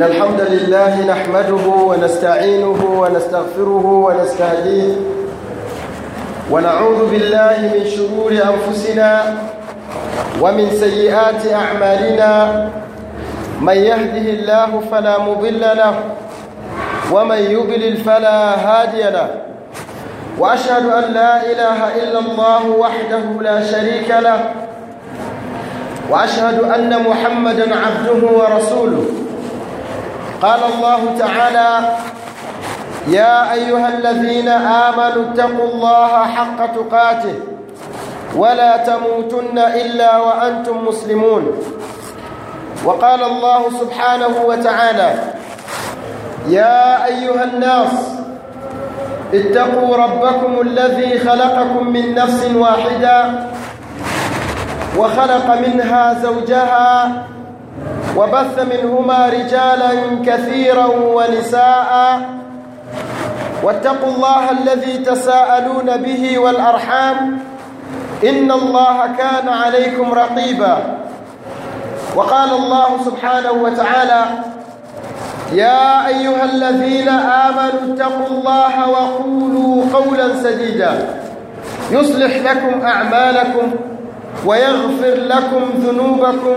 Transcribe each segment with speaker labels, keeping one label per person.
Speaker 1: إن الحمد لله نحمده ونستعينه ونستغفره ونستهديه ونعوذ بالله من شرور أنفسنا ومن سيئات أعمالنا من يهده الله فلا مضل له ومن يضلل فلا هادي له وأشهد أن لا إله إلا الله وحده لا شريك له وأشهد أن محمدا عبده ورسوله قال الله تعالى يا أيها الذين آمنوا اتقوا الله حق تقاته ولا تموتن إلا وأنتم مسلمون. وقال الله سبحانه وتعالى يا أيها الناس اتقوا ربكم الذي خلقكم من نفس واحدة وخلق منها زوجها وبث منهما رجالا كثيرا ونساء. واتقوا الله الذي تساءلون به والأرحام. إن الله كان عليكم رقيبا. وقال الله سبحانه وتعالى يا أيها الذين آمنوا اتقوا الله وقولوا قولا سديدا. يصلح لكم أعمالكم ويغفر لكم ذنوبكم.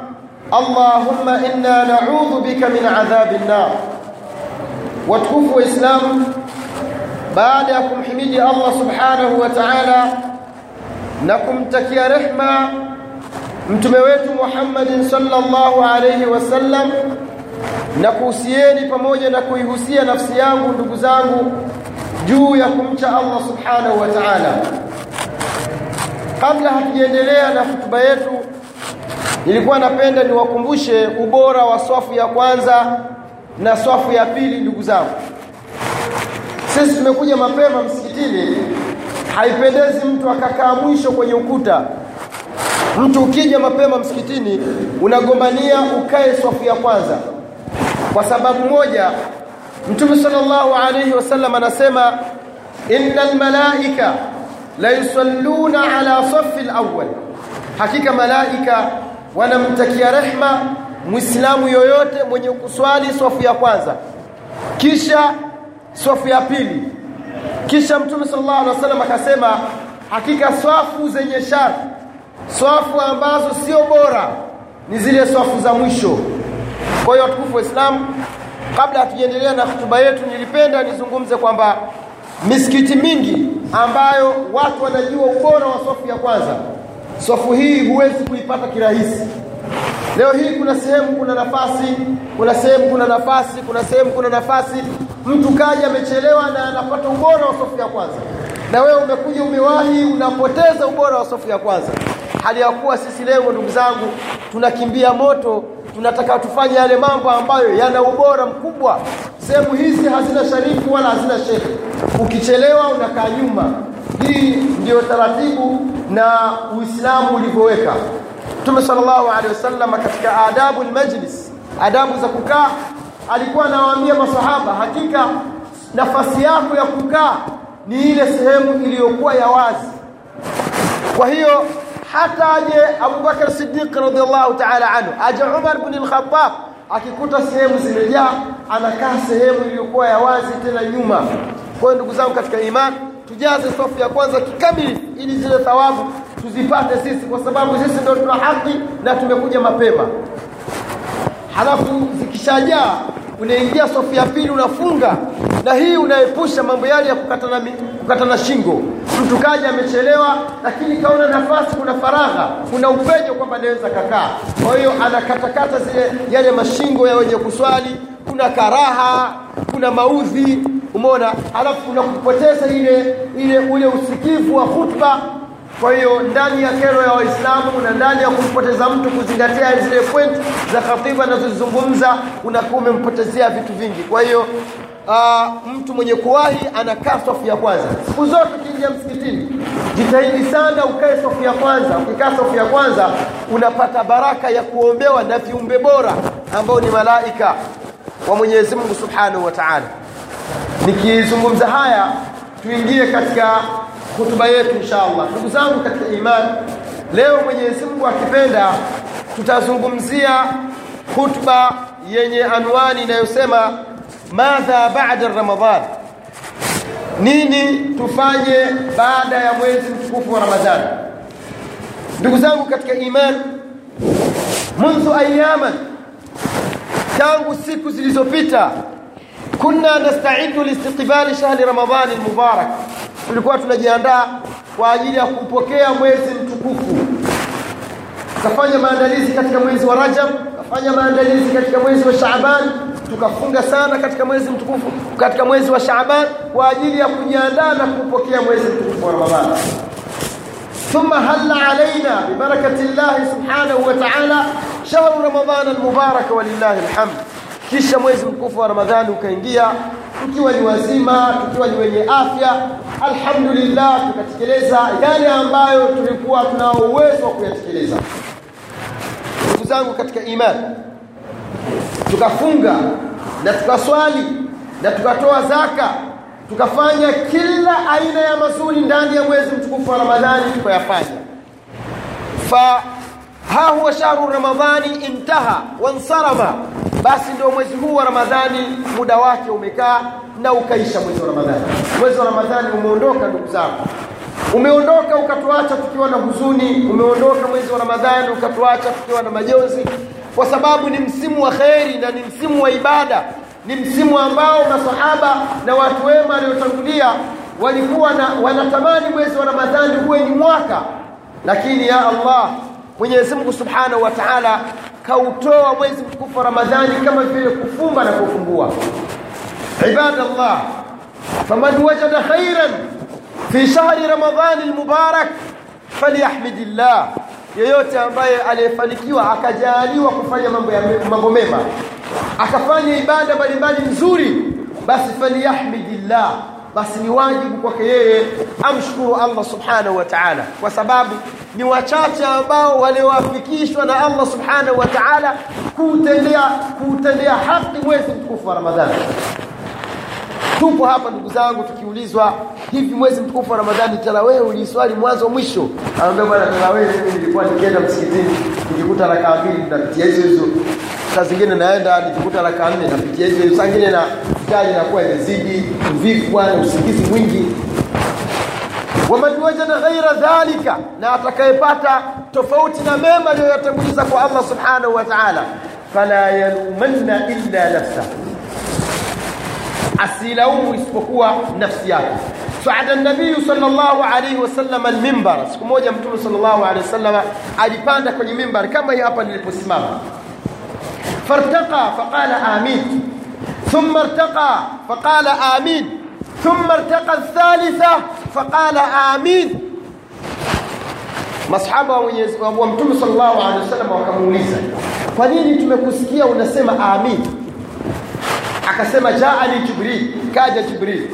Speaker 1: Allahumma inna na'udhu bika min adhabin nar. Watukufu wa Islam, baada ya kumhimidi Allah subhanahu wa ta'ala na kumtakia rehma mtume wetu Muhammadin sallallahu alayhi wasallam, na kuhusieni pamoja na kuihusia nafsi yangu ndugu zangu juu ya kumcha Allah subhanahu wa ta'ala. Kabla hatujaendelea na hutuba yetu nilikuwa napenda niwakumbushe ubora wa swafu ya kwanza na swafu ya pili ndugu zangu. Sisi tumekuja mapema msikitini. Haipendezi mtu akakaa mwisho kwenye ukuta. Mtu ukija mapema msikitini unagombania ukae swafu ya kwanza. Kwa sababu moja mtume sallallahu alayhi wasallam anasema innal malaika la yusalluna ala safi alawwal hakika malaika wanamtakia rehma muislamu yoyote mwenye kuswali swafu ya kwanza kisha swafu ya pili. Kisha mtume sallallahu alaihi wasallam akasema hakika swafu zenye shari swafu ambazo sio bora ni zile swafu za mwisho. Kwa hiyo watukufu wa Islam kabla hatujaendelea na hutuba yetu nilipenda nizungumze kwamba misikiti mingi ambayo watu wanajua ubora wa swafu ya kwanza swafu hii huwezi kuipata kirahisi. Leo hii kuna sehemu kuna nafasi kuna sehemu kuna nafasi kuna sehemu kuna nafasi. Mtu kaja amechelewa na anapata ubora wa swafu ya kwanza. Na wewe umekuja umewahi unapoteza ubora wa swafu ya kwanza. Hali ya kuwa sisi leo ndugu zangu tunakimbia moto tunataka tufanye yale mambo ambayo yana ubora mkubwa. Sehemu hizi hazina sharifu wala hazina shehe. Ukichelewa unakaa nyuma hii ndiyo taratibu na Uislamu ulivyoweka. Mtume sallallahu alaihi wasallam katika adabu almajlis, adabu za kukaa alikuwa anawaambia masahaba hakika nafasi yako ya kukaa ni ile sehemu iliyokuwa ya wazi. Kwa hiyo hata aje Abu Bakar Siddiq radhiallahu ta'ala anhu aje Umar ibn al-Khattab akikuta sehemu zimejaa anakaa sehemu iliyokuwa ya wazi tena nyuma. Kwa hiyo ndugu zangu katika imani tujaze safu ya kwanza kikamilifu ili zile thawabu tuzipate sisi kwa sababu sisi ndio tuna haki na tumekuja mapema. Halafu zikishajaa unaingia safu ya pili unafunga na hii unaepusha mambo yale ya kukatana kukatana shingo. Mtu kaja amechelewa lakini kaona nafasi kuna faragha kuna upenyo kwamba anaweza kakaa. Kwa hiyo anakatakata zile yale mashingo ya wenye kuswali kuna karaha kuna maudhi umeona? Alafu unakupoteza ile ile ule usikivu wa khutba. Kwa hiyo ndani ya kero ya waislamu na ndani ya kumpoteza mtu kuzingatia zile point za khatiba anazozizungumza unakuwa umempotezea vitu vingi. Kwa hiyo uh, mtu mwenye kuwahi anakaa safu ya kwanza. Siku zote ukiingia msikitini jitahidi sana ukae safu ya kwanza. Ukikaa safu ya kwanza unapata baraka ya kuombewa na viumbe bora ambao ni malaika wa Mwenyezi Mungu Subhanahu wa Ta'ala nikizungumza haya tuingie katika hutuba yetu insha allah ndugu zangu katika iman leo mwenyezi mungu akipenda tutazungumzia hutuba yenye anwani inayosema madha bada ramadhan nini tufanye baada ya mwezi mtukufu wa ramadhani? Ndugu zangu katika iman mundhu ayaman tangu siku zilizopita kunna nasta'iddu liistiqbali shahri ramadhani almubarak tulikuwa tunajiandaa kwa ajili ya kupokea mwezi mtukufu tukafanya maandalizi katika mwezi wa Rajab tukafanya maandalizi katika mwezi wa Shaaban tukafunga sana katika mwezi mtukufu katika mwezi wa Shaaban kwa ajili ya kujiandaa na kupokea mwezi mtukufu wa Ramadhani ثم هل علينا ببركة الله سبحانه وتعالى شهر رمضان المبارك ولله الحمد kisha mwezi mtukufu wa Ramadhani ukaingia tukiwa ni wazima tukiwa ni wenye afya alhamdulillah tukatekeleza yale ambayo tulikuwa tunao uwezo wa kuyatekeleza. Ndugu zangu katika imani tukafunga na tukaswali na tukatoa zaka tukafanya kila aina ya mazuri ndani ya mwezi mtukufu wa Ramadhani tukayafanya. Fa ha huwa shahru ramadhani intaha wansarama basi ndio mwezi huu wa Ramadhani muda wake umekaa na ukaisha mwezi wa Ramadhani. Mwezi wa Ramadhani umeondoka ndugu zangu. Umeondoka ukatuacha tukiwa na huzuni. Umeondoka mwezi wa Ramadhani ukatuacha tukiwa na majonzi. Kwa sababu ni msimu wa kheri na ni msimu wa ibada. Ni msimu ambao masahaba na watu wema waliotangulia walikuwa na wanatamani mwezi wa Ramadhani huwe ni mwaka. Lakini ya Allah Mwenyezi Mungu Subhanahu wa Ta'ala kautoa mwezi mtukufu Ramadhani kama vile kufumba na kufungua ibadallah faman wajada khairan fi shahri ramadhani almubarak falyahmidillah yeyote ambaye aliyefanikiwa akajaliwa kufanya mambo ya mambo mema akafanya ibada mbalimbali nzuri basi falyahmidillah basi ni wajibu kwake yeye amshukuru Allah subhanahu wa ta'ala. Kwa sababu ni wachache ambao waliowafikishwa na Allah subhanahu wa ta'ala kutendea kutendea haki mwezi mtukufu wa Ramadhani tupo hapa ndugu zangu tukiulizwa hivi mwezi mtukufu wa Ramadhani tarawehe uliswali mwanzo mwisho? Anaambia bwana tarawehe mimi nilikuwa nikienda msikitini nikikuta rakaa mbili napitia hizo hizo. Saa zingine naenda nikikuta rakaa nne napitia hizo hizo. Saa zingine na tayari inakuwa imezidi uvivu bwana usingizi mwingi. Waman wajada ghaira dhalika na atakayepata tofauti na mema aliyoyatanguliza kwa Allah subhanahu wa ta'ala fala yalumanna illa nafsahu asilaumu isipokuwa nafsi yake saada nabii sallallahu alayhi wasallam almimbar siku moja mtume sallallahu alayhi wasallam alipanda kwenye mimbar kama hii hapa niliposimama fartaqa faqala amin ثم ارتقى فقال آمين ثم ارتقى الثالثة فقال آمين masahaba wa mtume sallallahu alaihi wasallam wakamuuliza kwa nini tumekusikia unasema amin akasema jaani jibril. Kaja jibril.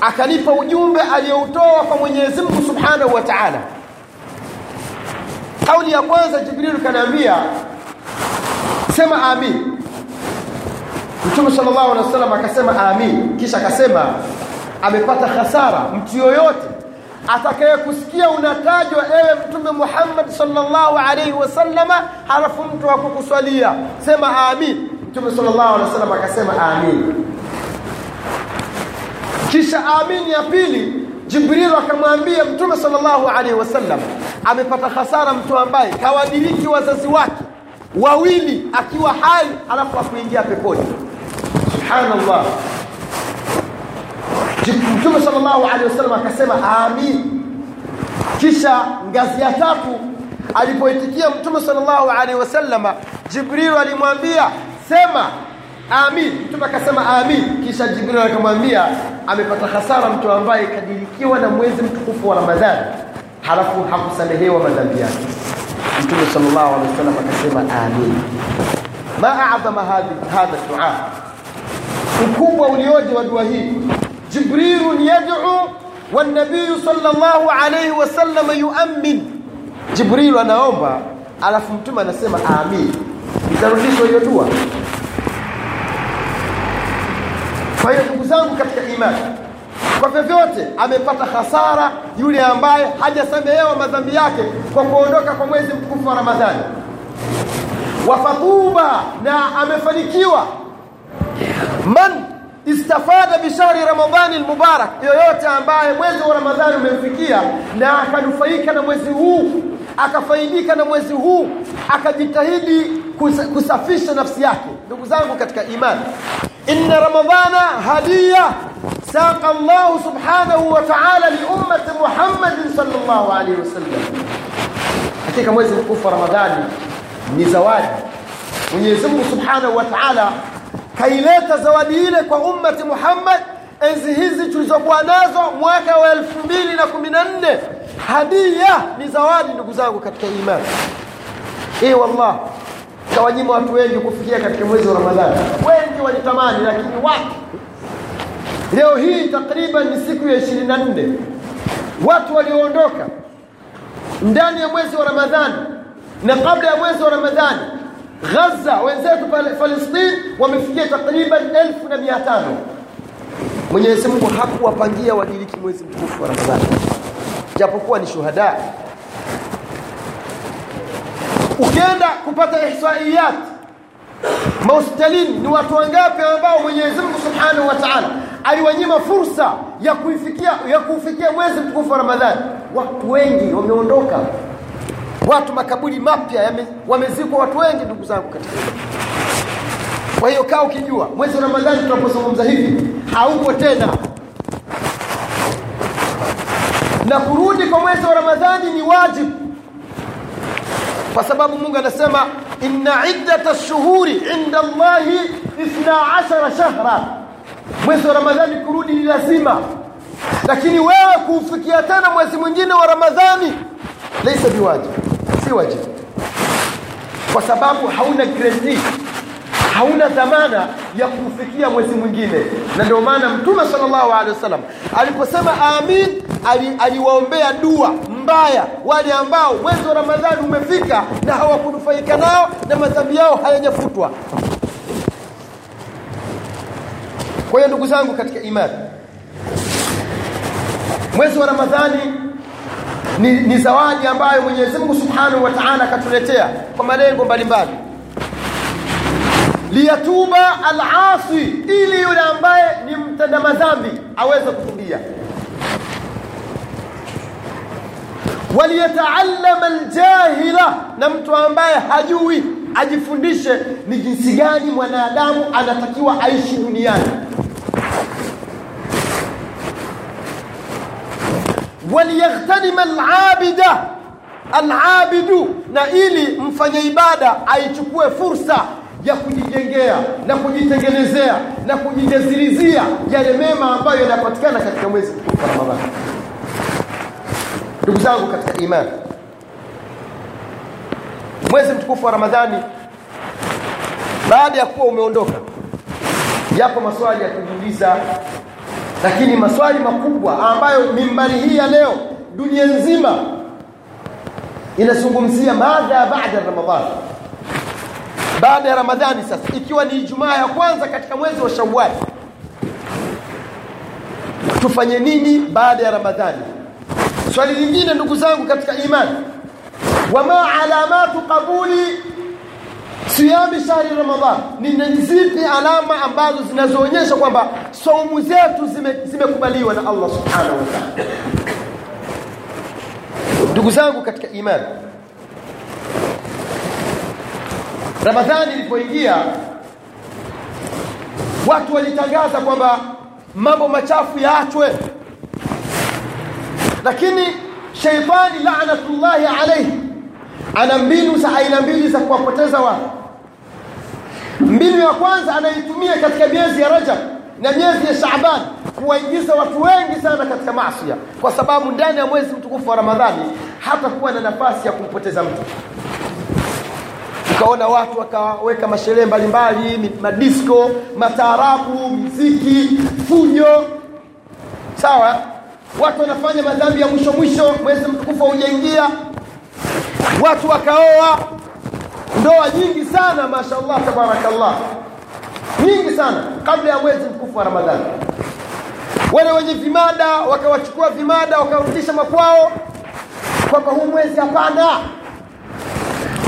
Speaker 1: Akanipa ujumbe aliyoutoa kwa Mwenyezi Mungu Subhanahu wa Ta'ala. Kauli ya kwanza jibril kanaambia sema amin. Mtume sallallahu alaihi wasallam akasema amin. Kisha akasema amepata hasara mtu yoyote atakayekusikia unatajwa ewe mtume Muhammad sallallahu alaihi wasallama halafu mtu akukuswalia sema amin mtume sallallahu alaihi wasallam akasema amin. Kisha amin ya pili Jibril akamwambia mtume sallallahu alaihi wasallam amepata hasara mtu ambaye kawadiriki wazazi wake wawili akiwa hai alafu akuingia peponi. Subhanallah. Mtume sallallahu alaihi wasallam akasema amin. Kisha ngazi ya tatu alipoitikia Mtume sallallahu alaihi wasallama Jibril alimwambia sema amin. Mtume akasema amin, kisha Jibril akamwambia amepata hasara mtu ambaye kadirikiwa na mwezi mtukufu wa Ramadhani halafu hakusamehewa madhambi yake. Mtume sallallahu alaihi wasallam akasema amin. Ma adhama hadha dua, ukubwa ulioje wa dua hii. Jibrilu yad'u wanabiyu sallallahu alaihi wasallam yuamin Jibrilu anaomba alafu mtume anasema amin itarudishwa hiyo dua. Kwa hiyo ndugu zangu katika imani kwa vyovyote amepata hasara yule ambaye hajasamehewa madhambi yake kwa kuondoka kwa mwezi mtukufu wa Ramadhani. Wafatuba na amefanikiwa. Man istafada bishahri ramadhani lmubarak yoyote ambaye mwezi wa ramadhani umemfikia na akanufaika na mwezi huu akafaidika na mwezi huu akajitahidi kusafisha nafsi yake. Ndugu zangu katika imani inna ramadhana hadiya saqa llahu subhanahu wa ta'ala li ummati sal sallallahu alayhi wasallam hakika mwezi mtukufu wa ramadhani ni zawadi. Mwenyezi Mungu subhanahu wa ta'ala kaileta zawadi ile kwa ummati Muhammad enzi hizi tulizokuwa nazo mwaka wa 2014 hadia ni zawadi ndugu zangu katika imani. Eh wallah kawanyima watu wengi kufikia katika mwezi wa Ramadhani. Wengi walitamani lakini watu. Leo hii takriban ni siku ya 24 watu walioondoka ndani ya mwezi wa Ramadhani na kabla ya mwezi wa Ramadhani Gaza wenzetu pale wamefikia takriban 1500 Mwenyezi Mungu hakuwapangia wadiriki mwezi mtukufu wa Ramadhani japokuwa ni shuhada. Ukienda kupata ihsaiyat mahospitalini ni watu wangapi ambao Mwenyezi Mungu Subhanahu wa Ta'ala aliwanyima fursa ya kuifikia ya kufikia mwezi mtukufu wa Ramadhani? Watu wengi wameondoka. Watu makaburi mapya wamezikwa watu wengi ndugu zangu katika kwa hiyo kaa ukijua mwezi wa Ramadhani tunapozungumza hivi haupo tena na kurudi kwa mwezi wa Ramadhani ni wajibu. Kwa sababu Mungu anasema inna iddata ash-shuhuri inda Allahi 12 shahra. Mwezi wa Ramadhani kurudi ni lazima. Lakini wewe kuufikia tena mwezi mwingine wa Ramadhani laisa biwajib si wajibu. Kwa sababu hauna guarantee hauna dhamana ya kufikia mwezi mwingine. Na ndio maana mtume sallallahu alaihi wasallam aliposema amin aliwaombea ali dua mbaya wale ambao mwezi wa ramadhani umefika na hawakunufaika nao na madhambi yao hayajafutwa. Kwa hiyo ndugu zangu katika imani mwezi wa ramadhani ni, ni zawadi ambayo Mwenyezi Mungu Subhanahu wa Ta'ala akatuletea kwa malengo mbalimbali. Liyatuba al-asi ili yule ambaye ni mtenda madhambi aweze kutubia waliyataallama aljahila na mtu ambaye hajui ajifundishe ni jinsi gani mwanadamu anatakiwa aishi duniani. Waliyaghtanima alabida alabidu na ili mfanye ibada aichukue fursa ya kujijengea na kujitengenezea na kujijazilizia yale mema ambayo yanapatikana katika mwezi wa Ramadhani ndugu zangu katika imani mwezi mtukufu wa Ramadhani baada ya kuwa umeondoka yapo maswali ya kujiuliza lakini maswali makubwa ambayo mimbari hii ya leo dunia nzima inazungumzia madha baada ya Ramadhani. Baada ya Ramadhani sasa ikiwa ni Ijumaa ya kwanza katika mwezi wa shawali tufanye nini baada ya Ramadhani swali lingine ndugu zangu katika imani. Wama alamatu qabuli siyami shahri ramadhan ni zipi alama ambazo zinazoonyesha kwamba saumu zetu zimekubaliwa zime na Allah subhanahu wa ta'ala? Ndugu zangu katika imani. Ramadhani ilipoingia watu walitangaza kwamba mambo machafu yaachwe lakini shaitani laanatullahi alayhi. Ana mbinu za aina mbili za kuwapoteza watu. Mbinu ya kwanza anaitumia katika miezi ya Rajab na miezi ya Shaaban kuwaingiza watu wengi sana katika maasi kwa sababu ndani ya mwezi mtukufu wa Ramadhani hatakuwa na nafasi ya kumpoteza mtu. Ukaona watu wakaweka masherehe mbalimbali madisko mataarabu miziki fujo. Sawa watu wanafanya madhambi ya mwisho mwisho mwezi mtukufu haujaingia. Watu wakaoa. Ndoa nyingi sana mashallah tabarakallah. Nyingi sana kabla ya mwezi mtukufu wa ramadhani wale wenye vimada wakawachukua vimada wakarudisha makwao kwamba huu mwezi hapana.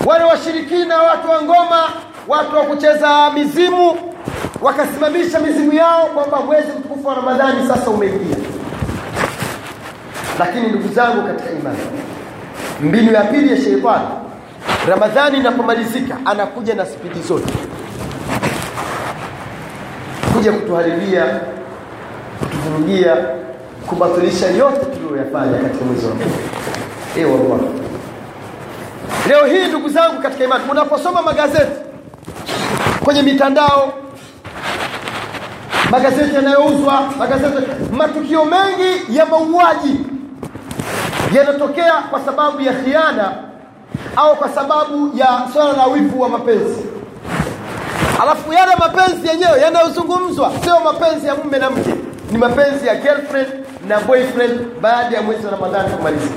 Speaker 1: Wale washirikina watu wa ngoma watu wa kucheza mizimu wakasimamisha mizimu yao kwamba mwezi mtukufu wa ramadhani sasa umeingia lakini ndugu zangu katika imani mbinu ya pili ya sheitani ramadhani inapomalizika anakuja na spidi zote. Kuja kutuharibia kutuvurugia kubatilisha yote tuliyoyafanya katika mwezi wa eh wallah leo hii ndugu zangu katika imani unaposoma magazeti kwenye mitandao magazeti yanayouzwa magazeti matukio mengi ya mauaji yanatokea kwa sababu ya khiana au kwa sababu ya swala la wivu wa mapenzi. Alafu yale mapenzi yenyewe yanayozungumzwa sio mapenzi ya mume na mke. Ni mapenzi ya girlfriend na boyfriend baada ya mwezi wa ramadhani kumalizika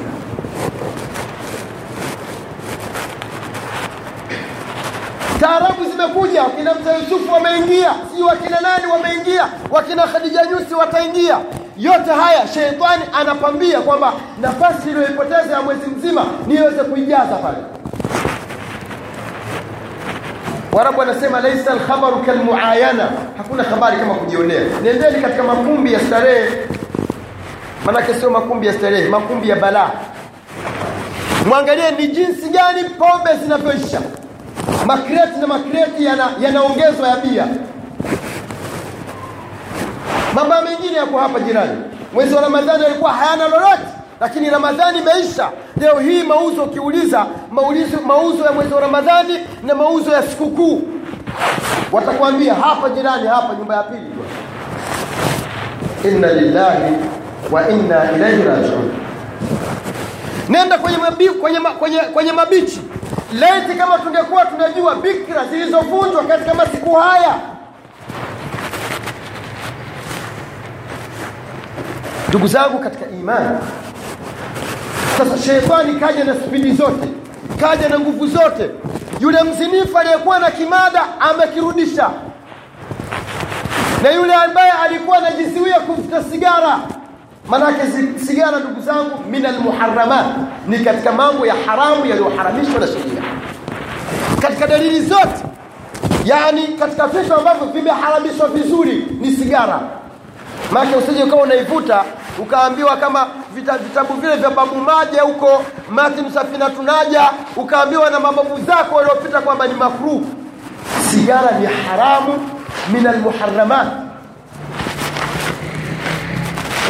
Speaker 1: taarabu zimekuja wakina mzee yusufu wameingia si wakina nani wameingia wakina khadija nyusi wataingia yote haya sheitani anapambia kwamba nafasi iliyoipoteza ya mwezi mzima niweze kuijaza pale. Warabu wanasema laisa alkhabaru kalmuayana. Hakuna habari kama kujionea. Nendeni katika makumbi ya starehe. Manake sio makumbi ya starehe makumbi ya balaa. Mwangalie ni jinsi gani pombe zinavyoisha. Makreti na makreti yanaongezwa yana ya bia mambo mengine yako hapa jirani. Mwezi wa ramadhani alikuwa hayana lolote lakini ramadhani imeisha. Leo hii mauzo ukiuliza maulizo, mauzo ya mwezi wa ramadhani na mauzo ya sikukuu. Watakwambia hapa jirani hapa nyumba ya pili. Inna lillahi wa inna ilaihi rajiun. Nenda kwenye, mabi, kwenye, kwenye, kwenye mabichi. Leti kama tungekuwa tunajua bikra zilizovunjwa katika masiku haya ndugu zangu katika imani sasa shetani kaja na spidi zote kaja na nguvu zote. Yule mzinifu aliyekuwa na kimada amekirudisha na yule ambaye alikuwa anajiziwia kuvuta sigara. Manake sigara ndugu zangu min almuharamat ni katika mambo ya haramu yaliyoharamishwa na sheria. Katika dalili zote yani katika vitu ambavyo vimeharamishwa vizuri ni sigara. Maake usije ukawa unaivuta ukaambiwa kama vita, vitabu vile vya babu maja huko Martin Safina tunaja ukaambiwa na mababu zako waliopita kwamba ni makruh. Sigara ni haramu min almuharramat.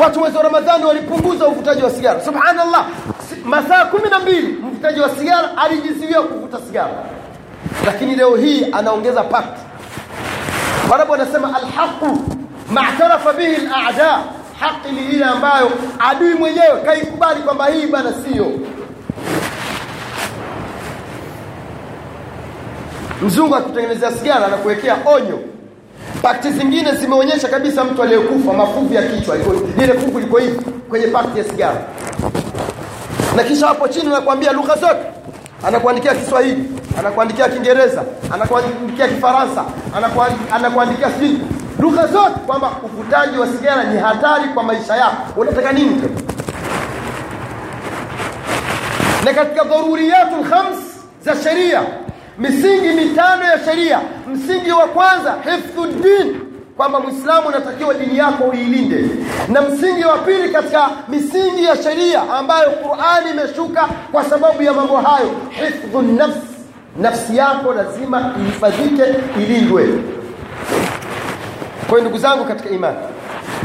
Speaker 1: Watu mwezi wa ramadhani walipunguza uvutaji wa sigara. Subhanallah. Masaa kumi na mbili mvutaji wa sigara alijiziwia kuvuta sigara. Lakini leo hii anaongeza pakti warabu wanasema alhaqu ma'tarafa bihi al-a'da haki ni ile ambayo adui mwenyewe kaikubali kwamba hii bana sio mzungu akutengenezea sigara na kuwekea onyo. Pakti zingine zimeonyesha kabisa mtu aliyekufa mafuvu ya kichwa lile fuvu liko hivi kwenye pakti ya sigara. Na kisha hapo chini anakuambia lugha zote. Anakuandikia Kiswahili anakuandikia Kiingereza anakuandikia Kifaransa anakuandikia sijui lugha zote kwamba uvutaji wa sigara ni hatari kwa maisha yako. Unataka nini na katika dharuriyatu khams za sheria misingi mitano ya sheria. Msingi wa kwanza hifdhu din kwamba mwislamu unatakiwa dini yako uilinde. Na msingi wa pili katika misingi ya sheria ambayo qurani imeshuka kwa sababu ya mambo hayo hifdhu nafsi nafsi yako lazima ihifadhike ilindwe kwa hiyo ndugu zangu katika imani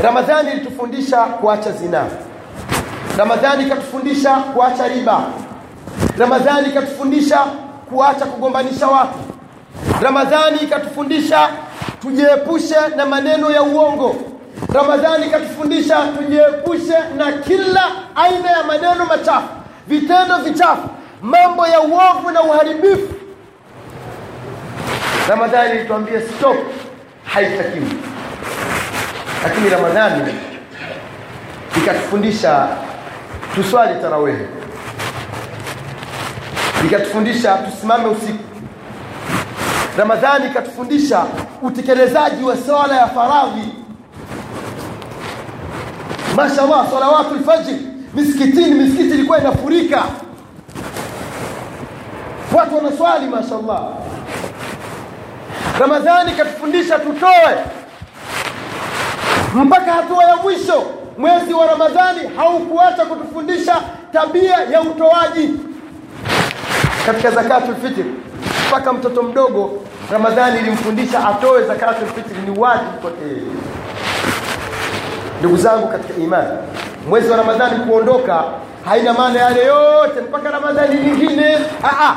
Speaker 1: ramadhani ilitufundisha kuacha zinaa ramadhani ikatufundisha kuacha riba. Ramadhani ikatufundisha kuacha kugombanisha watu. Ramadhani ikatufundisha tujiepushe na maneno ya uongo. Ramadhani ikatufundisha tujiepushe na kila aina ya maneno machafu vitendo vichafu mambo ya uovu na uharibifu. Ramadhani ilituambia stop haitakiwi lakini ramadhani ikatufundisha tuswali tarawehe. Ikatufundisha tusimame usiku. Ramadhani ikatufundisha utekelezaji wa swala ya faradhi. Mashallah salawatu lfajiri misikitini misikiti ilikuwa inafurika. Watu wanaswali mashallah. Ramadhani ikatufundisha tutoe mpaka hatua ya mwisho mwezi wa ramadhani haukuacha kutufundisha tabia ya utoaji. Katika zakatul fitr mpaka mtoto mdogo ramadhani ilimfundisha atoe zakatul fitr ni wajibu kwake ndugu zangu katika imani mwezi wa ramadhani kuondoka haina maana yale yote mpaka ramadhani nyingine. Aa,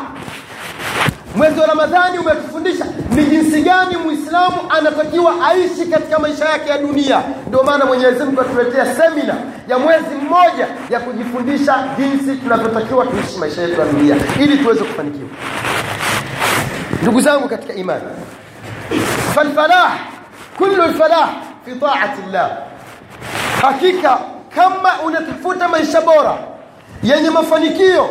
Speaker 1: mwezi wa ramadhani umetufundisha ni jinsi gani mwislamu anatakiwa aishi katika maisha yake ya dunia. Ndio maana mwenyezi mungu atuletea semina ya mwezi mmoja ya kujifundisha jinsi tunavyotakiwa tuishi maisha yetu ya dunia ili tuweze kufanikiwa. Ndugu zangu katika imani falfalah kullu lfalah fi taati llah. Hakika kama unatafuta maisha bora yenye mafanikio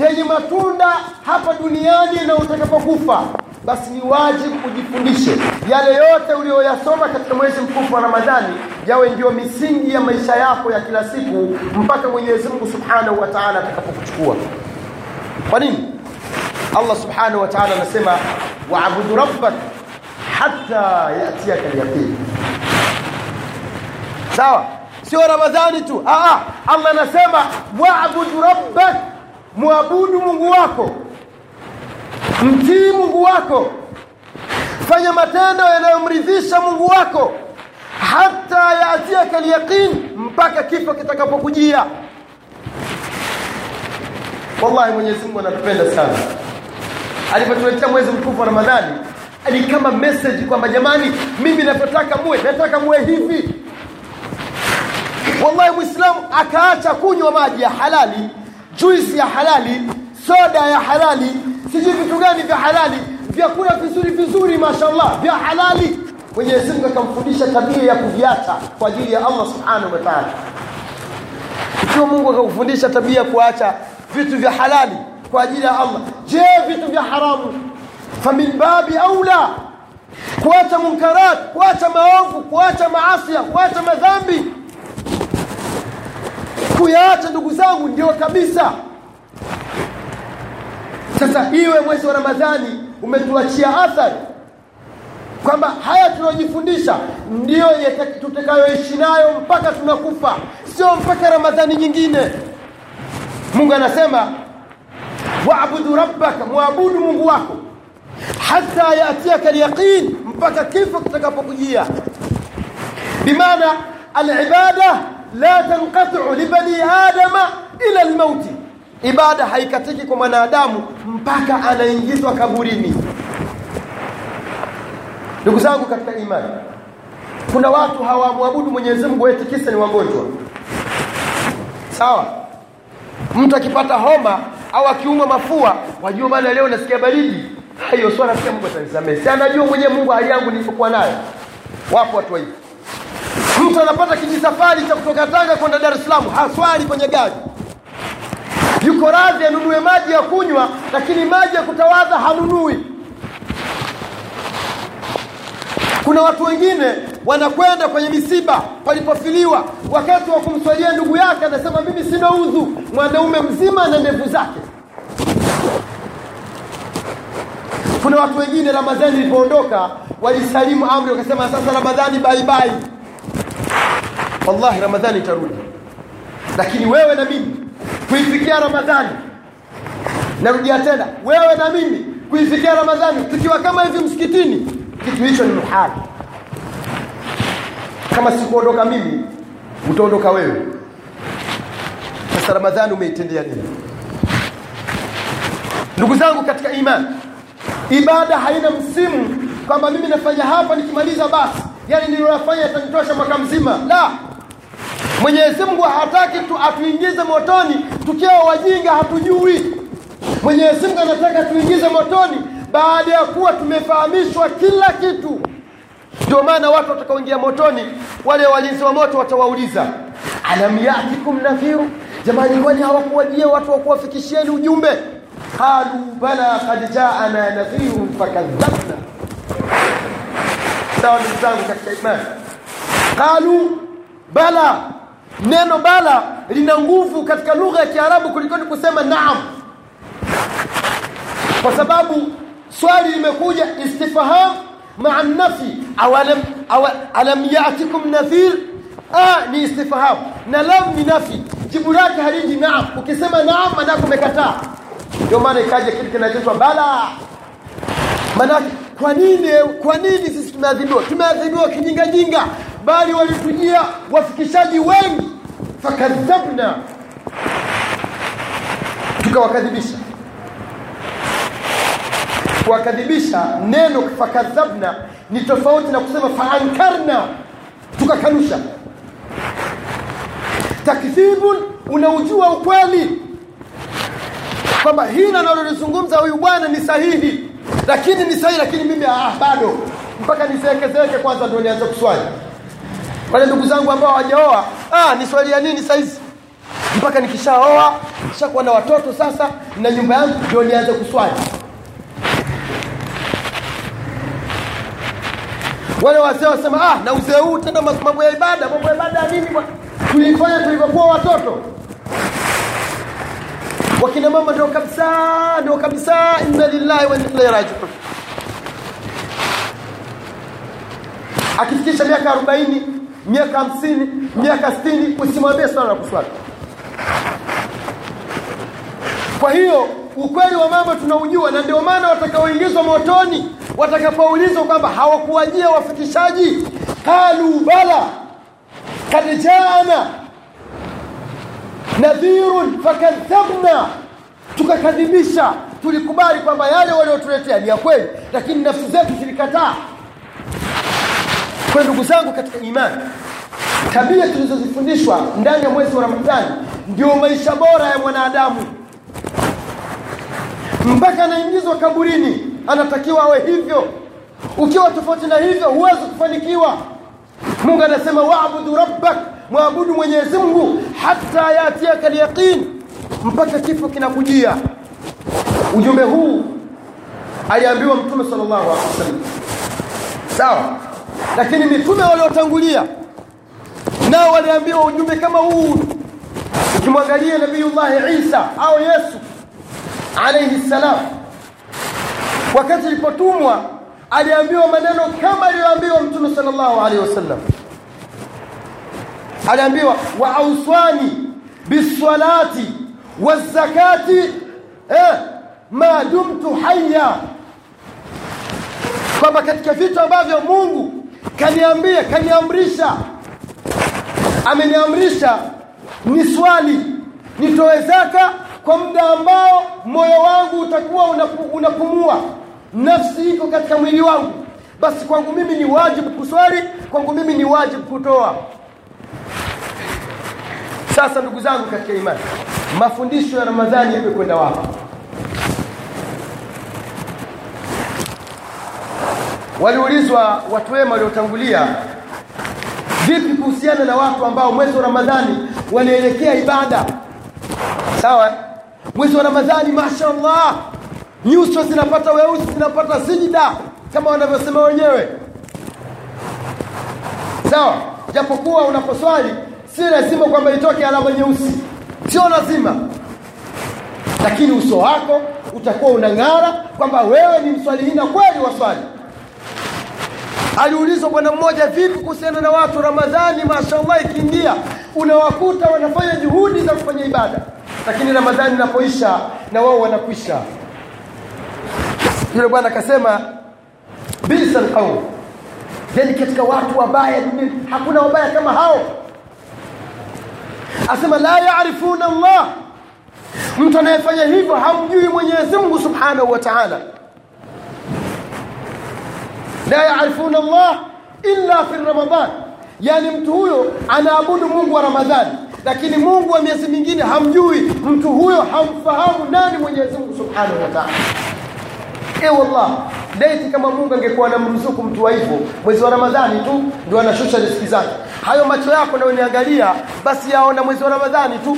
Speaker 1: yenye matunda hapa duniani na utakapokufa basi ni wajibu ujifundishe yale yote uliyoyasoma katika mwezi mtukufu wa ramadhani yawe ndiyo misingi ya maisha yako ya kila siku mpaka mwenyezi mungu subhanahu wa taala atakapokuchukua. Kwa nini? Allah subhanahu wa taala anasema waabudu rabbak hata yatiaka lyaqini sawa? Sio ramadhani tu. Aa, allah anasema waabudu rabbak mwabudu mungu wako. Mtii mungu wako. Fanya matendo yanayomridhisha mungu wako. Hata yaatiaka lyaqin mpaka kifo kitakapokujia. Wallahi mwenyezi mungu anatupenda sana. Alipotuletea mwezi mtukufu wa ramadhani ni kama message kwamba jamani mimi napotaka muwe nataka muwe hivi. Wallahi mwislamu akaacha kunywa maji ya halali juisi ya halali soda ya halali sijui vitu gani vya halali vyakula vizuri vizuri mashallah vya halali. Mwenyezi mungu akamfundisha tabia ya kuviacha kwa ajili ya allah subhanahu wa taala. Ikiwa mungu akakufundisha tabia ya kuacha vitu vya halali kwa ajili ya allah. Je vitu vya haramu famin babi aula? Kuacha munkarat kuacha maovu kuacha maasia kuacha madhambi kuyaacha ndugu zangu ndio kabisa. Sasa iwe mwezi wa ramadhani umetuachia athari kwamba haya tunayojifundisha ndiyo tutakayoishi nayo mpaka tunakufa sio mpaka ramadhani nyingine. Mungu anasema waabudu rabbaka mwabudu mungu wako hata yatiaka lyaqin mpaka kifo kitakapokujia. Bimaana alibada la tanqatu libani adama ila lmauti ibada haikatiki kwa mwanadamu mpaka anaingizwa kaburini. Ndugu zangu katika imani kuna watu hawamwabudu mwenyezi mungu eti kisa ni wagonjwa. Sawa? Mtu akipata homa au akiumwa mafua wajua bana leo nasikia baridi. Hayo swala pia mungu atanisamehe. Si anajua mwenyewe mungu hali yangu nilipokuwa nayo. Wapo watu hivi mtu anapata kijisafari cha kutoka tanga kwenda dar es salaam haswali kwenye gari. Yuko radhi anunue maji ya kunywa lakini maji ya kutawadha hanunui. Kuna watu wengine wanakwenda kwenye misiba palipofiliwa. Wakati wa kumswalia ndugu yake anasema mimi sina udhu. Mwanaume mzima na ndevu zake. Kuna watu wengine ramadhani ilipoondoka walisalimu amri wakasema sasa ramadhani baibai wallahi ramadhani itarudi. Lakini wewe na mimi kuifikia ramadhani narudia tena wewe na mimi kuifikia ramadhani tukiwa kama hivi msikitini kitu hicho ni muhali. Kama sikuondoka mimi utaondoka wewe. Sasa ramadhani umeitendea nini? Ndugu zangu katika imani ibada haina msimu kwamba mimi nafanya hapa nikimaliza basi. Yani niliyofanya itanitosha mwaka mzima. La mwenyezi mungu hataki tu atuingize motoni tukiwa wajinga hatujui. Mwenyezi mungu anataka tuingize motoni baada ya kuwa tumefahamishwa kila kitu. Ndio maana watu watakaoingia motoni wale walinzi wa moto watawauliza alam yatikum nadhiru? Jamani kwani hawakuwajia watu wakuwafikishieni ujumbe? Qalu bala kad jaana nadhirun fakadhabna sawa ndugu zangu katika imani. Qalu bala neno bala lina nguvu katika lugha ya kiarabu kulikoni kusema naam. Kwa sababu swali limekuja istifham maa nafi awa, alam yatikum nadhir ni istifham. Na lam ni nafi. Jibu lake haliji naam. Ukisema naam maana umekataa. Ndio maana ikaja kitu kinachoitwa bala. Maana kwa nini kwa nini sisi tumeadhibiwa? Tumeadhibiwa kijingajinga bali walitujia wafikishaji wengi fakadhabna. Tukawakadhibisha. Kuwakadhibisha neno fakadhabna ni tofauti na kusema faankarna. Tukakanusha. Takdhibun unaujua ukweli. Kwamba hili analolizungumza huyu bwana ni sahihi. Lakini ni sahihi lakini mimi ah, bado. Mpaka nizeekezeeke kwanza ndio nianze kuswali wale ndugu zangu ambao hawajaoa. Ah ni swali ya nini sahizi mpaka nikishaoa nishakuwa na watoto sasa na nyumba yangu ndio nianze kuswali. Wale wazee wasema ah na uzee huu tena mambo ya ibada mambo ya ibada ya nini tulifanya tulivyokuwa watoto. Wakina mama ndio kabisa ndio kabisa inna lillahi wa inna ilaihi rajiun. Akifikisha miaka 40 miaka 50 miaka 60 usimwambie swala la kuswali. Kwa hiyo ukweli wa mambo tunaujua na ndio maana watakaoingizwa motoni watakapoulizwa kwamba hawakuwajia wafikishaji qalu bala kad jaana nadhirun fakadhabna tukakadhibisha tulikubali kwamba yale waliotuletea ni ya kweli lakini nafsi zetu zilikataa kwa ndugu zangu katika imani tabia tulizozifundishwa ndani ya mwezi wa ramadhani ndio maisha bora ya mwanadamu. Mpaka anaingizwa kaburini anatakiwa awe hivyo. Ukiwa tofauti na hivyo huwezi kufanikiwa. Mungu anasema waabudu rabbak mwabudu mwenyezi mungu hata yatiaka lyaqin mpaka kifo kinakujia. Ujumbe huu aliambiwa mtume sallallahu alaihi wasallam. Sawa lakini mitume waliotangulia nao waliambiwa ujumbe kama huu. Ukimwangalia nabiyullahi isa au yesu alaihi salam wakati alipotumwa aliambiwa maneno kama aliyoambiwa mtume sallallahu alehi wasallam. Aliambiwa waauswani bisalati wazakati eh, ma dumtu haya kwamba katika vitu ambavyo Mungu kaniambia kaniamrisha. Ameniamrisha. Ni swali. Nitoe zaka kwa muda ambao moyo wangu utakuwa unapumua. Nafsi iko katika mwili wangu. Basi kwangu mimi ni wajibu kuswali kwangu mimi ni wajibu kutoa. Sasa ndugu zangu katika imani mafundisho ya ramadhani yamekwenda wapi waliulizwa watu wema waliotangulia vipi kuhusiana na watu ambao mwezi wa ramadhani wanaelekea ibada? Sawa mwezi wa ramadhani mashallah nyuso zinapata weusi zinapata sijida kama wanavyosema wenyewe. Sawa japokuwa unaposwali si lazima kwamba itoke alama nyeusi sio lazima lakini uso wako utakuwa unang'ara kwamba wewe ni mswalihina kweli waswali aliulizwa bwana mmoja vipi kuhusiana na watu ramadhani mashallah ikiingia unawakuta wanafanya juhudi za kufanya ibada lakini ramadhani inapoisha na wao wanakwisha. Yule bwana akasema bisa alqaum yani katika watu wabaya duniani hakuna wabaya kama hao. Asema la yaarifuna Allah mtu anayefanya hivyo hamjui Mwenyezi Mungu Subhanahu wa Ta'ala la yaarifuna Allah illa fi Ramadhan yani mtu huyo anaabudu Mungu wa Ramadhani lakini Mungu wa miezi mingine hamjui. Mtu huyo hamfahamu nani Mwenyezi Mungu Subhanahu wa Ta'ala. Eh wallah laiti kama Mungu angekuwa anamruzuku mtu wa hivyo mwezi wa Ramadhani tu ndio anashusha riziki zake. Hayo macho yako na basi yaona mwezi wa Ramadhani tu.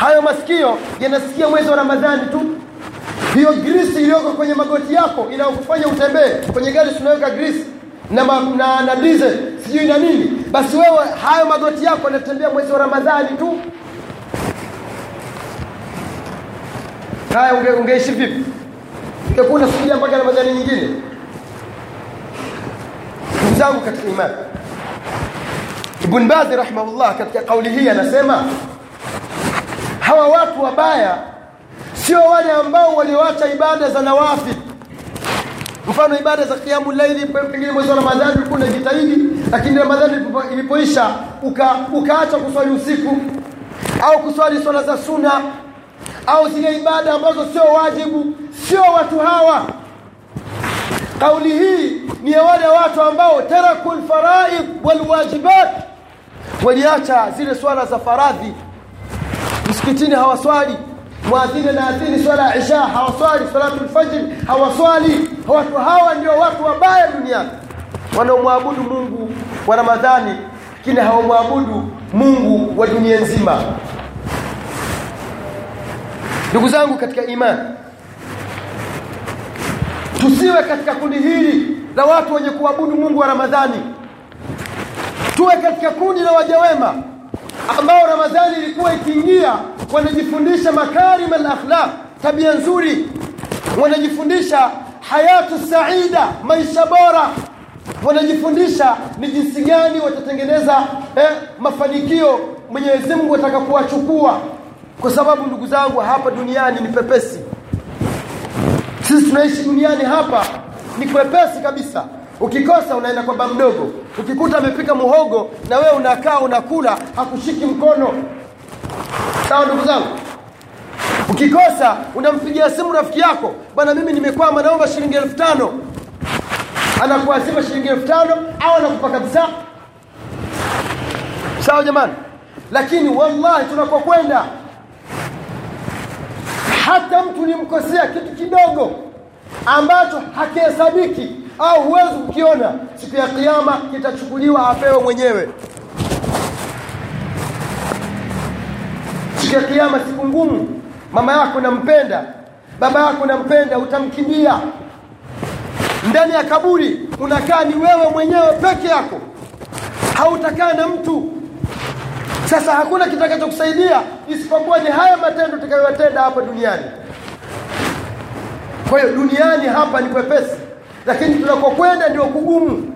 Speaker 1: Hayo masikio yanasikia mwezi wa Ramadhani tu hiyo grisi iliyoko kwenye magoti yako inayokufanya utembee kwenye gari tunaweka grisi na, ma, na, na diesel sijui na nini. Basi wewe hayo magoti yako yanatembea mwezi wa Ramadhani tu. Haya unge, ungeishi vipi? Ungekuwa unasubiria mpaka Ramadhani nyingine. Ndugu zangu katika imani Ibn bazi rahimahullah katika kauli hii anasema hawa watu wabaya sio wale ambao walioacha ibada za nawafil mfano ibada za kiamu laili pengine mwezi wa Ramadhani ulikuwa unajitahidi lakini Ramadhani ilipoisha uka, ukaacha kuswali usiku au kuswali swala za suna au zile ibada ambazo sio wajibu sio watu hawa. Kauli hii ni ya wale watu ambao taraku lfaraid walwajibat waliacha zile swala za faradhi. Msikitini hawaswali muadhini na adhini swala ya isha hawaswali salatu lfajiri hawaswali. Watu hawa ndio watu wabaya duniani. Wanaomwabudu Mungu wa Ramadhani lakini hawamwabudu Mungu wa dunia nzima. Ndugu zangu katika imani tusiwe katika kundi hili la watu wenye kuabudu Mungu wa Ramadhani. Tuwe katika kundi la wajawema ambao Ramadhani ilikuwa ikiingia wanajifundisha makarim al-akhlaq tabia nzuri. Wanajifundisha hayatu saida maisha bora. Wanajifundisha ni jinsi gani watatengeneza eh, mafanikio Mwenyezi Mungu atakapowachukua kwa sababu ndugu zangu hapa duniani ni pepesi. Sisi tunaishi duniani hapa ni kwepesi kabisa. Ukikosa unaenda kwa mdogo. Ukikuta amepika muhogo na wewe unakaa unakula hakushiki mkono sawa ndugu zangu? Ukikosa unampigia simu rafiki yako. Bwana mimi nimekwama naomba shilingi elfu tano. Anakuazima shilingi elfu tano au anakupa kabisa sawa jamani. Lakini wallahi tunakokwenda. Hata mtu ulimkosea kitu kidogo ambacho hakihesabiki au huwezi kukiona siku ya kiama kitachukuliwa apewe mwenyewe siku ya kiama siku ngumu mama yako nampenda baba yako nampenda utamkimbia. Ndani ya kaburi unakaa ni wewe mwenyewe peke yako hautakaa na mtu. Sasa hakuna kitakachokusaidia isipokuwa ni haya matendo tutakayotenda hapa duniani. Kwa hiyo duniani hapa ni kwepesi lakini tunakokwenda ndio kugumu.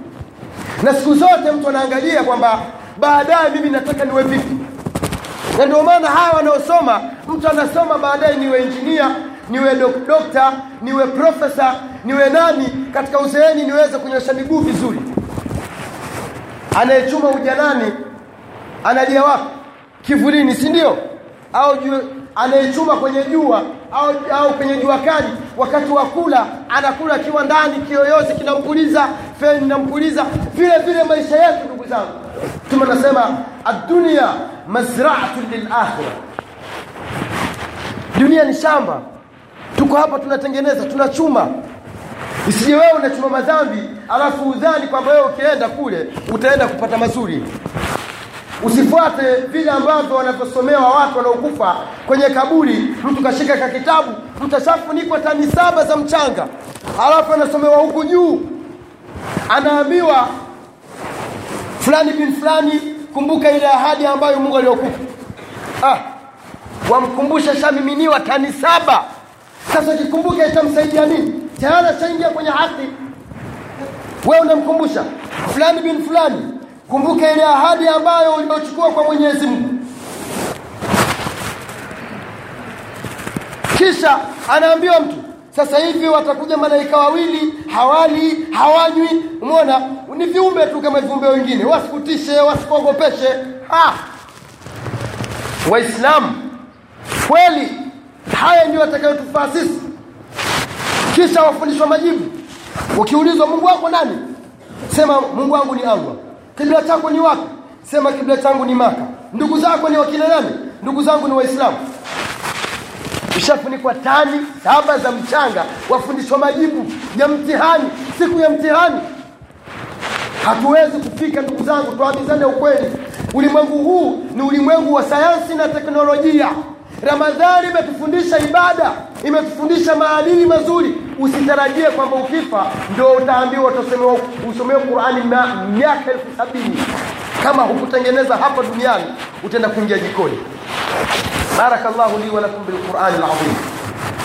Speaker 1: Na siku zote mtu anaangalia kwamba baadaye mimi nataka niwe vipi na ndio maana hawa wanaosoma mtu anasoma baadaye niwe injinia niwe dok dokta niwe profesa niwe nani katika uzeeni niweze kunyosha miguu vizuri. Anayechuma ujanani analia wapi? Kivulini si ndio? Au anayechuma kwenye jua au, au kwenye jua kali wakati wa kula anakula akiwa ndani kiyoyozi kinampuliza feni inampuliza. Vile vile maisha yetu ndugu zangu. Tuma anasema adunia mazraatun lilakhira dunia ni shamba. Tuko hapa tunatengeneza tunachuma. Isije wewe unachuma madhambi alafu udhani kwamba wewe ukienda kule utaenda kupata mazuri usifuate vile ambavyo wanavyosomewa watu wanaokufa kwenye kaburi. Mtu kashika ka kitabu mtu ashafunikwa tani saba za mchanga. Alafu anasomewa huku juu anaambiwa fulani bin fulani kumbuka ile ahadi ambayo Mungu aliyokupa. Ah wamkumbusha shamiminiwa tani saba. Sasa kikumbuka itamsaidia nini? Tayari ashaingia kwenye haki wewe unamkumbusha? Fulani bin fulani kumbuka ile ahadi ambayo uliochukua kwa Mwenyezi Mungu. Kisha anaambiwa mtu sasa hivi watakuja malaika wawili hawali hawanywi. Umeona? Ni viumbe tu kama viumbe wengine. Wasikutishe wasikuogopeshe. Waislamu kweli haya ndio atakayotufaa sisi. Kisha wafundishwa majibu. Ukiulizwa Mungu wako nani? Sema Mungu wangu ni Allah kibla chako ni wapi? Sema kibla changu ni maka. Ndugu zako ni wakina nani? Ndugu zangu ni waislamu. Ishafunikwa tani saba za mchanga wafundishwa majibu ya mtihani siku ya mtihani. Hatuwezi kufika ndugu zangu tuambizane ukweli. Ulimwengu huu ni ulimwengu wa sayansi na teknolojia. Ramadhani imetufundisha ibada imetufundisha maadili mazuri usitarajie kwamba ukifa ndio utaambiwa usomewe qurani miaka elfu sabini. Kama hukutengeneza hapa duniani utaenda kuingia jikoni. الله لي ولكم بالقرآن العظيم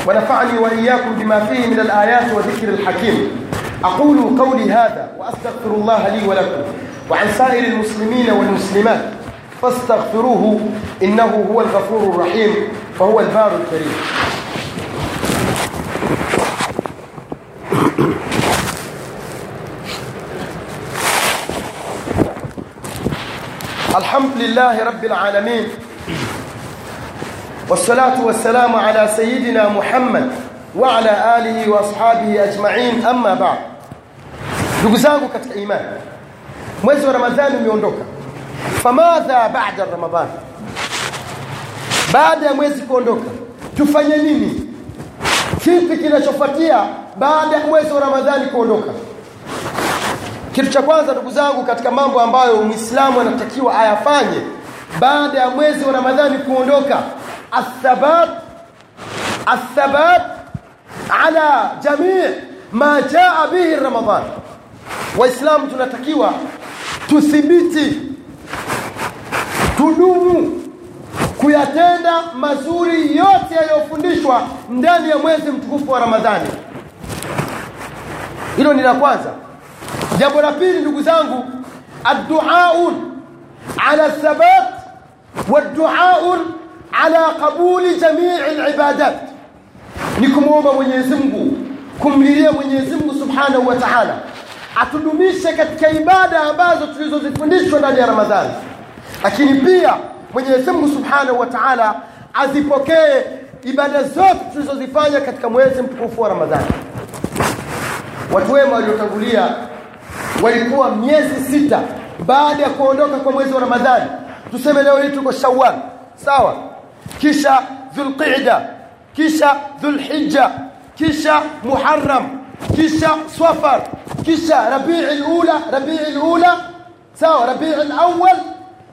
Speaker 1: ونفعني وإياكم بما فيه من الآيات وذكر الحكيم أقول قولي هذا وأستغفر الله لي ولكم وعن سائر المسلمين والمسلمات فاستغفروه إنه هو الغفور الرحيم فهو البار الكريم الحمد لله رب العالمين والصلاة والسلام على سيدنا محمد وعلى آله وأصحابه أجمعين أما بعد لقزاغك الإيمان مويز رمضان ميوندوك فماذا بعد رمضان بعد مويز كوندوك تفنينيني kipi kinachofuatia baada ya mwezi wa ramadhani kuondoka? Kitu cha kwanza ndugu zangu katika mambo ambayo mwislamu anatakiwa ayafanye baada ya mwezi wa ramadhani kuondoka athabat athabat ala jamii ma jaa bihi ramadan waislamu tunatakiwa tuthibiti tudumu kuyatenda mazuri yote yaliyofundishwa ndani ya mwezi mtukufu wa ramadhani. Hilo ni la kwanza. Jambo la pili ndugu zangu adduaun ala thabat waduaun ala qabuli jamii libadat ni kumwomba Mwenyezi Mungu kumlilia Mwenyezi Mungu Subhanahu wa Ta'ala atudumishe katika ibada ambazo tulizozifundishwa ndani ya Ramadhani. Lakini pia Mwenyezi Mungu Subhanahu wa Ta'ala azipokee ibada zote tulizozifanya katika mwezi mtukufu wa Ramadhani. Watu wema waliotangulia walikuwa miezi sita baada ya kuondoka kwa mwezi wa Ramadhani. Tuseme leo hii tuko Shawwal sawa? Kisha dhulqida kisha dhulhijja kisha muharram kisha safar kisha rabiul ula rabiul ula sawa? Rabiul awwal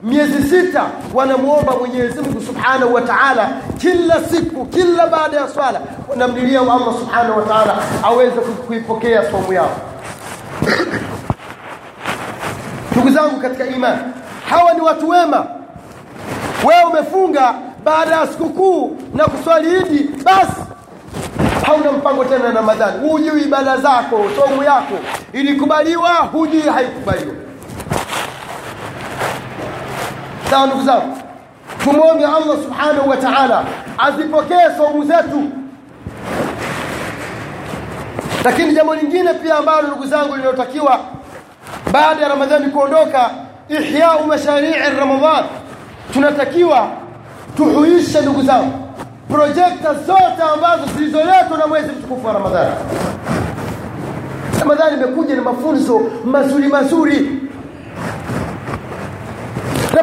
Speaker 1: miezi sita wanamwomba Mwenyezi Mungu Subhanahu wa Ta'ala kila siku kila baada ya swala wanamlilia Allah Subhanahu wa Ta'ala aweze kuipokea somu yao. Ndugu zangu katika imani hawa ni watu wema. Wewe umefunga baada ya sikukuu na kuswali idi basi hauna mpango tena na Ramadhani. Hujui ibada zako somu yako ilikubaliwa hujui haikubaliwa sawa ndugu zangu tumwombe Allah subhanahu wa ta'ala azipokee somu zetu. Lakini jambo lingine pia ambalo ndugu zangu linalotakiwa baada ya Ramadhani kuondoka ihyau masharii Ramadhan tunatakiwa tuhuishe ndugu zangu projekta zote ambazo zilizoletwa na mwezi mtukufu wa Ramadhani. Ramadhani imekuja na mafunzo mazuri mazuri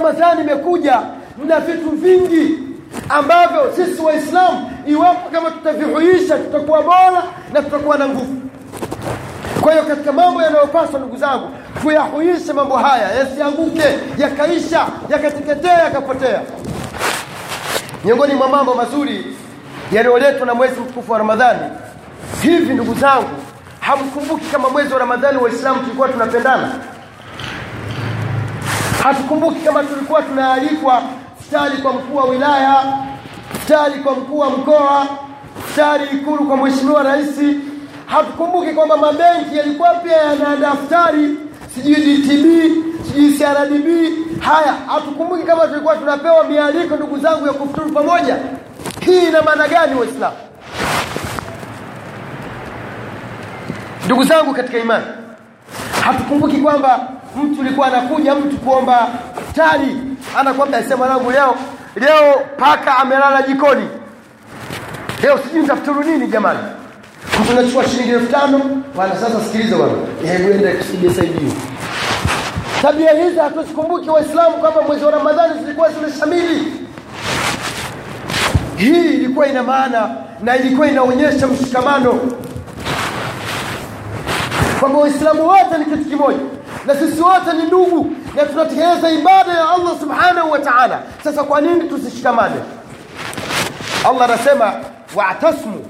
Speaker 1: Ramadhani imekuja na vitu vingi ambavyo sisi waislamu iwapo kama tutavihuisha tutakuwa bora na tutakuwa na nguvu. Kwa hiyo katika mambo yanayopaswa ndugu zangu tuyahuishe mambo haya yasianguke yakaisha yakateketea yakapotea. Miongoni mwa mambo mazuri yaliyoletwa na mwezi mtukufu wa Ramadhani hivi ndugu zangu hamkumbuki kama mwezi wa Ramadhani waislamu tulikuwa tunapendana hatukumbuki kama tulikuwa tunaalikwa futari kwa mkuu wa wilaya futari kwa mkuu wa mkoa futari ikulu kwa mheshimiwa rais. Hatukumbuki kwamba mabenki yalikuwa pia yanaandaa futari sijui DTB sijui CRDB haya hatukumbuki kama tulikuwa tunapewa mialiko ndugu zangu ya kufuturu pamoja. Hii ina maana gani waislamu? Ndugu zangu katika imani hatukumbuki kwamba mtu ulikuwa anakuja mtu kuomba futari anakwambia asema langu leo leo paka amelala jikoni. Leo sijui nitafuturu nini jamani. Mtu anachukua shilingi elfu tano. Bwana sasa sikiliza bwana. Ende kusaidia tabia hizi hatuzikumbuki waislamu kwamba mwezi wa ramadhani zilikuwa zimeshamili. Hii ilikuwa ina maana na ilikuwa inaonyesha mshikamano. Kwamba waislamu wote ni kitu kimoja na sisi wote ni ndugu na tunatekeleza ibada ya allah subhanahu wa taala. Sasa kwa nini tusishikamane? Allah anasema watasmu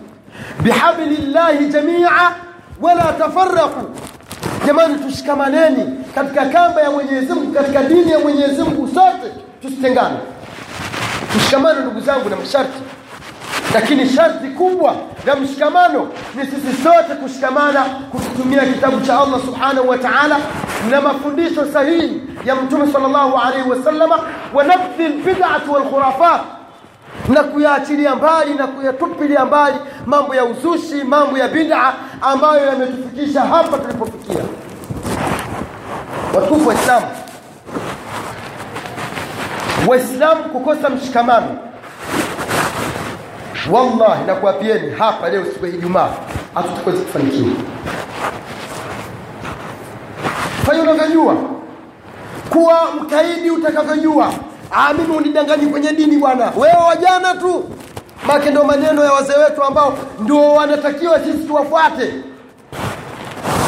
Speaker 1: bihabli llahi jamia wala tafaraku jamani tushikamaneni katika kamba ya mwenyezi mungu katika dini ya mwenyezi mungu sote tusitengane. Tushikamane ndugu zangu na masharti. Lakini sharti kubwa la mshikamano ni sisi sote kushikamana kukitumia kitabu cha allah subhanahu wa taala na mafundisho sahihi ya mtume sal llahu alaihi wasallama wa nabdhi lbidati walkhurafat na kuyaachilia mbali na kuyatupilia mbali mambo ya uzushi mambo ya bid'a ambayo yametufikisha hapa tulipofikia. Watukufu waislamu waislamu kukosa mshikamano. Wallahi nakuapieni hapa leo siku ya ijumaa hatutakweza kufanikiwa fanya unavyojua kuwa mkaidi utakavyojua mimi unidanganyi kwenye dini bwana. Wewe wajana tu. Make ndo maneno ya wazee wetu ambao ndio wanatakiwa sisi tuwafuate.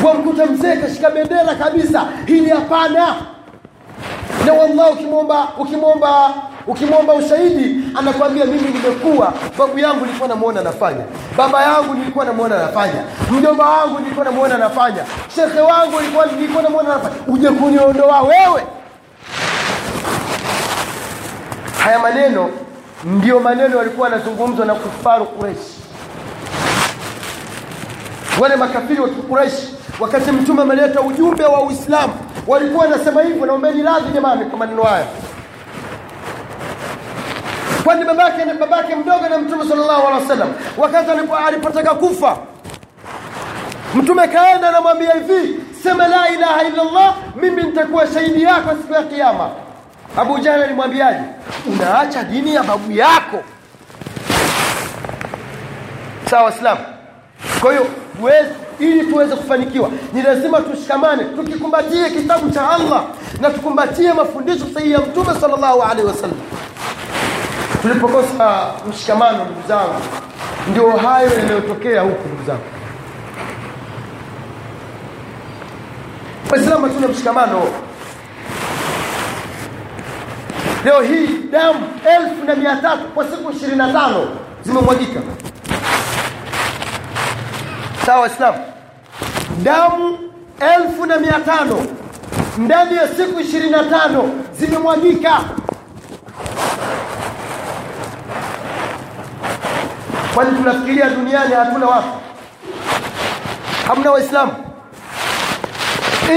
Speaker 1: Wamkuta mzee kashika bendera kabisa. Hili hapana na wallah ukimwomba ukimwomba ukimwomba ushahidi anakwambia mimi nimekuwa babu yangu nilikuwa namuona anafanya baba yangu nilikuwa namuona anafanya mjomba wangu nilikuwa namuona anafanya shekhe wangu nilikuwa nilikuwa namuona anafanya. Uje kuniondoa wewe. Haya maneno ndiyo maneno walikuwa wanazungumzwa na kufaru Quraish. Wale makafiri wa Quraish wakati mtume ameleta ujumbe wa Uislamu walikuwa wanasema hivyo naombeni radhi jamani kwa maneno haya. Kwani babake babake mdogo na mtume sallallahu alaihi wasallam wakati alipotaka kufa mtume kaenda anamwambia hivi sema la ilaha illa Allah mimi nitakuwa shahidi yako siku ya kiyama. Abu jahli alimwambiaje? Unaacha dini ya babu yako. Sawa Islam. Kwa hiyo ili tuweze kufanikiwa ni lazima tushikamane tukikumbatie kitabu cha Allah na tukumbatie mafundisho sahihi ya mtume salllahu alaihi wasallam. Tulipokosa mshikamano ndugu zangu ndio hayo yanayotokea huku ndugu zangu. Waislamu hatuna mshikamano. Leo hii damu elfu na mia tatu kwa siku ishirini na tano zimemwagika sawa waislamu damu elfu na mia tano. Ndani ya siku ishirini na tano zimemwagika. Kwani tunafikiria duniani hatuna watu? Hamna waislamu?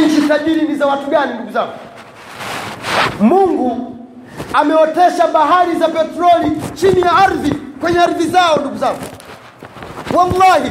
Speaker 1: Nchi tajiri ni za watu gani ndugu zangu? Mungu ameotesha bahari za petroli chini ya ardhi kwenye ardhi zao ndugu zangu. Wallahi